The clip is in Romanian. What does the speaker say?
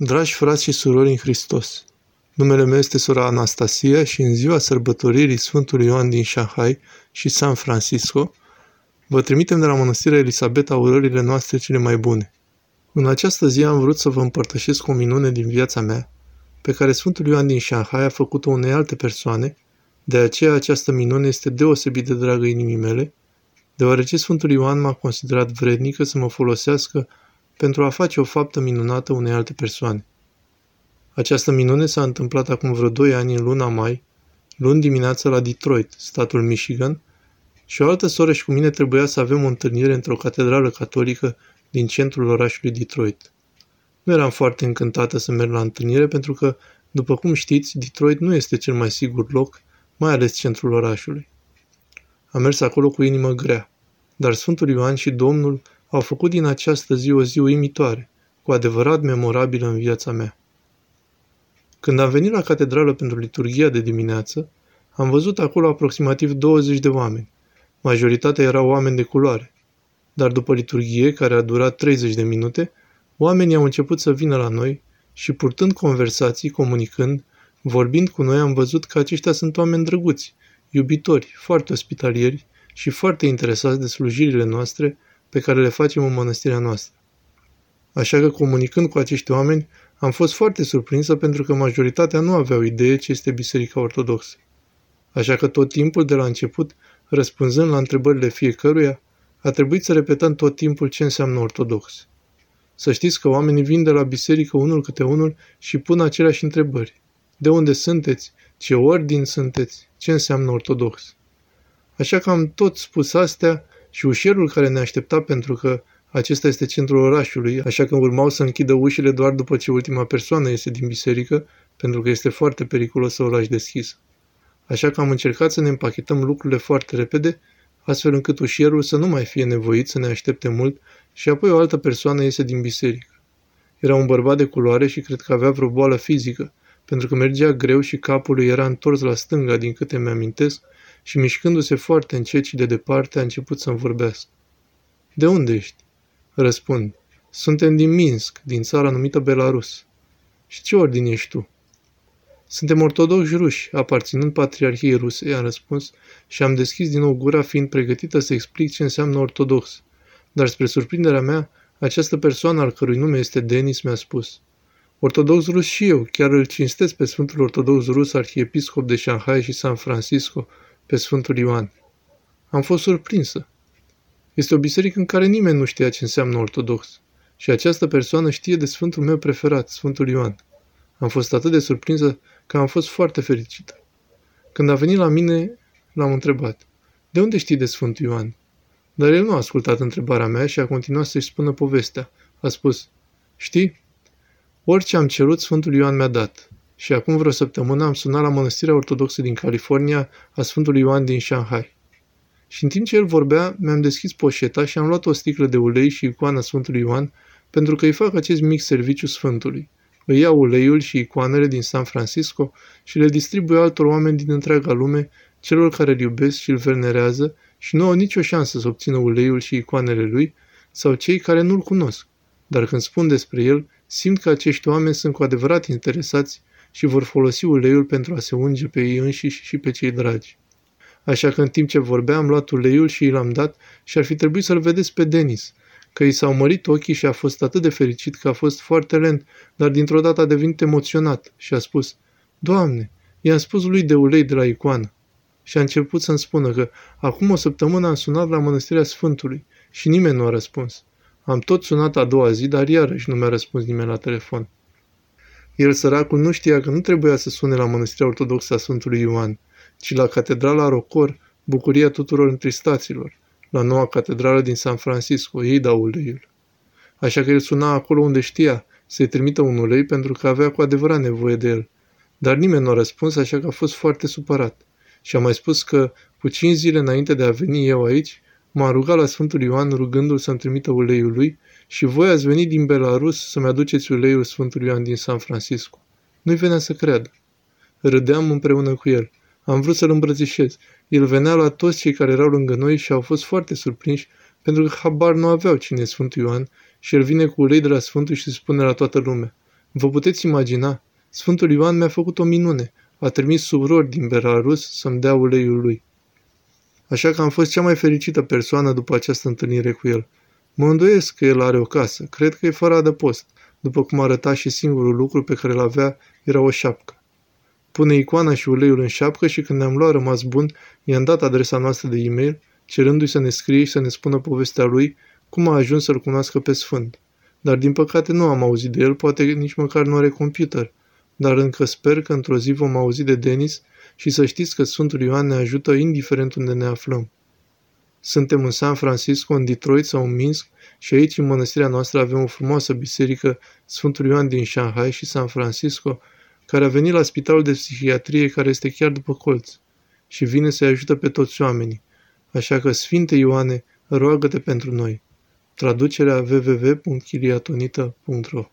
Dragi frați și surori în Hristos, numele meu este sora Anastasia și în ziua sărbătoririi Sfântului Ioan din Shanghai și San Francisco, vă trimitem de la Mănăstirea Elisabeta urările noastre cele mai bune. În această zi am vrut să vă împărtășesc o minune din viața mea, pe care Sfântul Ioan din Shanghai a făcut-o unei alte persoane, de aceea această minune este deosebit de dragă inimii mele, deoarece Sfântul Ioan m-a considerat vrednică să mă folosească pentru a face o faptă minunată unei alte persoane. Această minune s-a întâmplat acum vreo 2 ani în luna mai, luni dimineața la Detroit, statul Michigan, și o altă soră și cu mine trebuia să avem o întâlnire într-o catedrală catolică din centrul orașului Detroit. Nu eram foarte încântată să merg la întâlnire pentru că, după cum știți, Detroit nu este cel mai sigur loc, mai ales centrul orașului. Am mers acolo cu inimă grea, dar Sfântul Ioan și Domnul au făcut din această zi o zi uimitoare, cu adevărat memorabilă în viața mea. Când am venit la catedrală pentru liturgia de dimineață, am văzut acolo aproximativ 20 de oameni. Majoritatea erau oameni de culoare. Dar după liturghie, care a durat 30 de minute, oamenii au început să vină la noi și purtând conversații, comunicând, vorbind cu noi, am văzut că aceștia sunt oameni drăguți, iubitori, foarte ospitalieri și foarte interesați de slujirile noastre pe care le facem în mănăstirea noastră. Așa că comunicând cu acești oameni, am fost foarte surprinsă pentru că majoritatea nu aveau idee ce este Biserica Ortodoxă. Așa că tot timpul de la început, răspunzând la întrebările fiecăruia, a trebuit să repetăm tot timpul ce înseamnă ortodox. Să știți că oamenii vin de la biserică unul câte unul și pun aceleași întrebări. De unde sunteți? Ce ordin sunteți? Ce înseamnă ortodox? Așa că am tot spus astea și ușierul care ne aștepta pentru că acesta este centrul orașului, așa că urmau să închidă ușile doar după ce ultima persoană iese din biserică, pentru că este foarte periculos să o lași deschis. Așa că am încercat să ne împachetăm lucrurile foarte repede, astfel încât ușierul să nu mai fie nevoit să ne aștepte mult și apoi o altă persoană iese din biserică. Era un bărbat de culoare și cred că avea vreo boală fizică, pentru că mergea greu și capul lui era întors la stânga din câte mi-amintesc și mișcându-se foarte încet și de departe a început să-mi vorbească. De unde ești? Răspund. Suntem din Minsk, din țara numită Belarus. Și ce ordin ești tu? Suntem ortodoxi ruși, aparținând patriarhiei ruse, i-am răspuns și am deschis din nou gura fiind pregătită să explic ce înseamnă ortodox. Dar spre surprinderea mea, această persoană al cărui nume este Denis mi-a spus. Ortodox rus și eu, chiar îl cinstesc pe Sfântul Ortodox Rus, arhiepiscop de Shanghai și San Francisco, pe Sfântul Ioan. Am fost surprinsă. Este o biserică în care nimeni nu știa ce înseamnă ortodox. Și această persoană știe de Sfântul meu preferat, Sfântul Ioan. Am fost atât de surprinsă că am fost foarte fericită. Când a venit la mine, l-am întrebat. De unde știi de Sfântul Ioan? Dar el nu a ascultat întrebarea mea și a continuat să-și spună povestea. A spus, știi, orice am cerut, Sfântul Ioan mi-a dat. Și acum vreo săptămână am sunat la Mănăstirea Ortodoxă din California a Sfântului Ioan din Shanghai. Și în timp ce el vorbea, mi-am deschis poșeta și am luat o sticlă de ulei și icoana Sfântului Ioan pentru că îi fac acest mic serviciu Sfântului. Îi iau uleiul și icoanele din San Francisco și le distribuie altor oameni din întreaga lume, celor care îl iubesc și îl venerează și nu au nicio șansă să obțină uleiul și icoanele lui, sau cei care nu-l cunosc. Dar când spun despre el, simt că acești oameni sunt cu adevărat interesați și vor folosi uleiul pentru a se unge pe ei înșiși și pe cei dragi. Așa că în timp ce vorbeam, am luat uleiul și și l-am dat și ar fi trebuit să-l vedeți pe Denis, că i s-au mărit ochii și a fost atât de fericit că a fost foarte lent, dar dintr-o dată a devenit emoționat și a spus, Doamne, i-am spus lui de ulei de la icoană. Și a început să-mi spună că acum o săptămână am sunat la Mănăstirea Sfântului și nimeni nu a răspuns. Am tot sunat a doua zi, dar iarăși nu mi-a răspuns nimeni la telefon. El, săracul, nu știa că nu trebuia să sune la Mănăstirea Ortodoxă a Sfântului Ioan, ci la Catedrala Rocor, bucuria tuturor întristaților, la noua catedrală din San Francisco, ei dau uleiul. Așa că el suna acolo unde știa să-i trimită un ulei pentru că avea cu adevărat nevoie de el. Dar nimeni nu a răspuns, așa că a fost foarte supărat. Și a mai spus că, cu cinci zile înainte de a veni eu aici, m-a rugat la Sfântul Ioan rugându-l să-mi trimită uleiul lui și voi ați venit din Belarus să-mi aduceți uleiul Sfântului Ioan din San Francisco. Nu-i venea să creadă. Râdeam împreună cu el. Am vrut să-l îmbrățișez. El venea la toți cei care erau lângă noi și au fost foarte surprinși pentru că habar nu aveau cine e Sfântul Ioan și el vine cu ulei de la Sfântul și spune la toată lumea. Vă puteți imagina? Sfântul Ioan mi-a făcut o minune. A trimis surori din Belarus să-mi dea uleiul lui. Așa că am fost cea mai fericită persoană după această întâlnire cu el. Mă îndoiesc că el are o casă. Cred că e fără adăpost, după cum arăta și singurul lucru pe care îl avea era o șapcă. Pune icoana și uleiul în șapcă și când ne-am luat rămas bun, i-am dat adresa noastră de e-mail, cerându-i să ne scrie și să ne spună povestea lui, cum a ajuns să-l cunoască pe Sfânt. Dar din păcate nu am auzit de el, poate nici măcar nu are computer. Dar încă sper că într-o zi vom auzi de Denis și să știți că Sfântul Ioan ne ajută indiferent unde ne aflăm. Suntem în San Francisco, în Detroit sau în Minsk și aici, în mănăstirea noastră, avem o frumoasă biserică, Sfântul Ioan din Shanghai și San Francisco, care a venit la spitalul de psihiatrie care este chiar după colț și vine să-i ajută pe toți oamenii. Așa că, Sfinte Ioane, roagă-te pentru noi. Traducerea www.chiliatonita.ro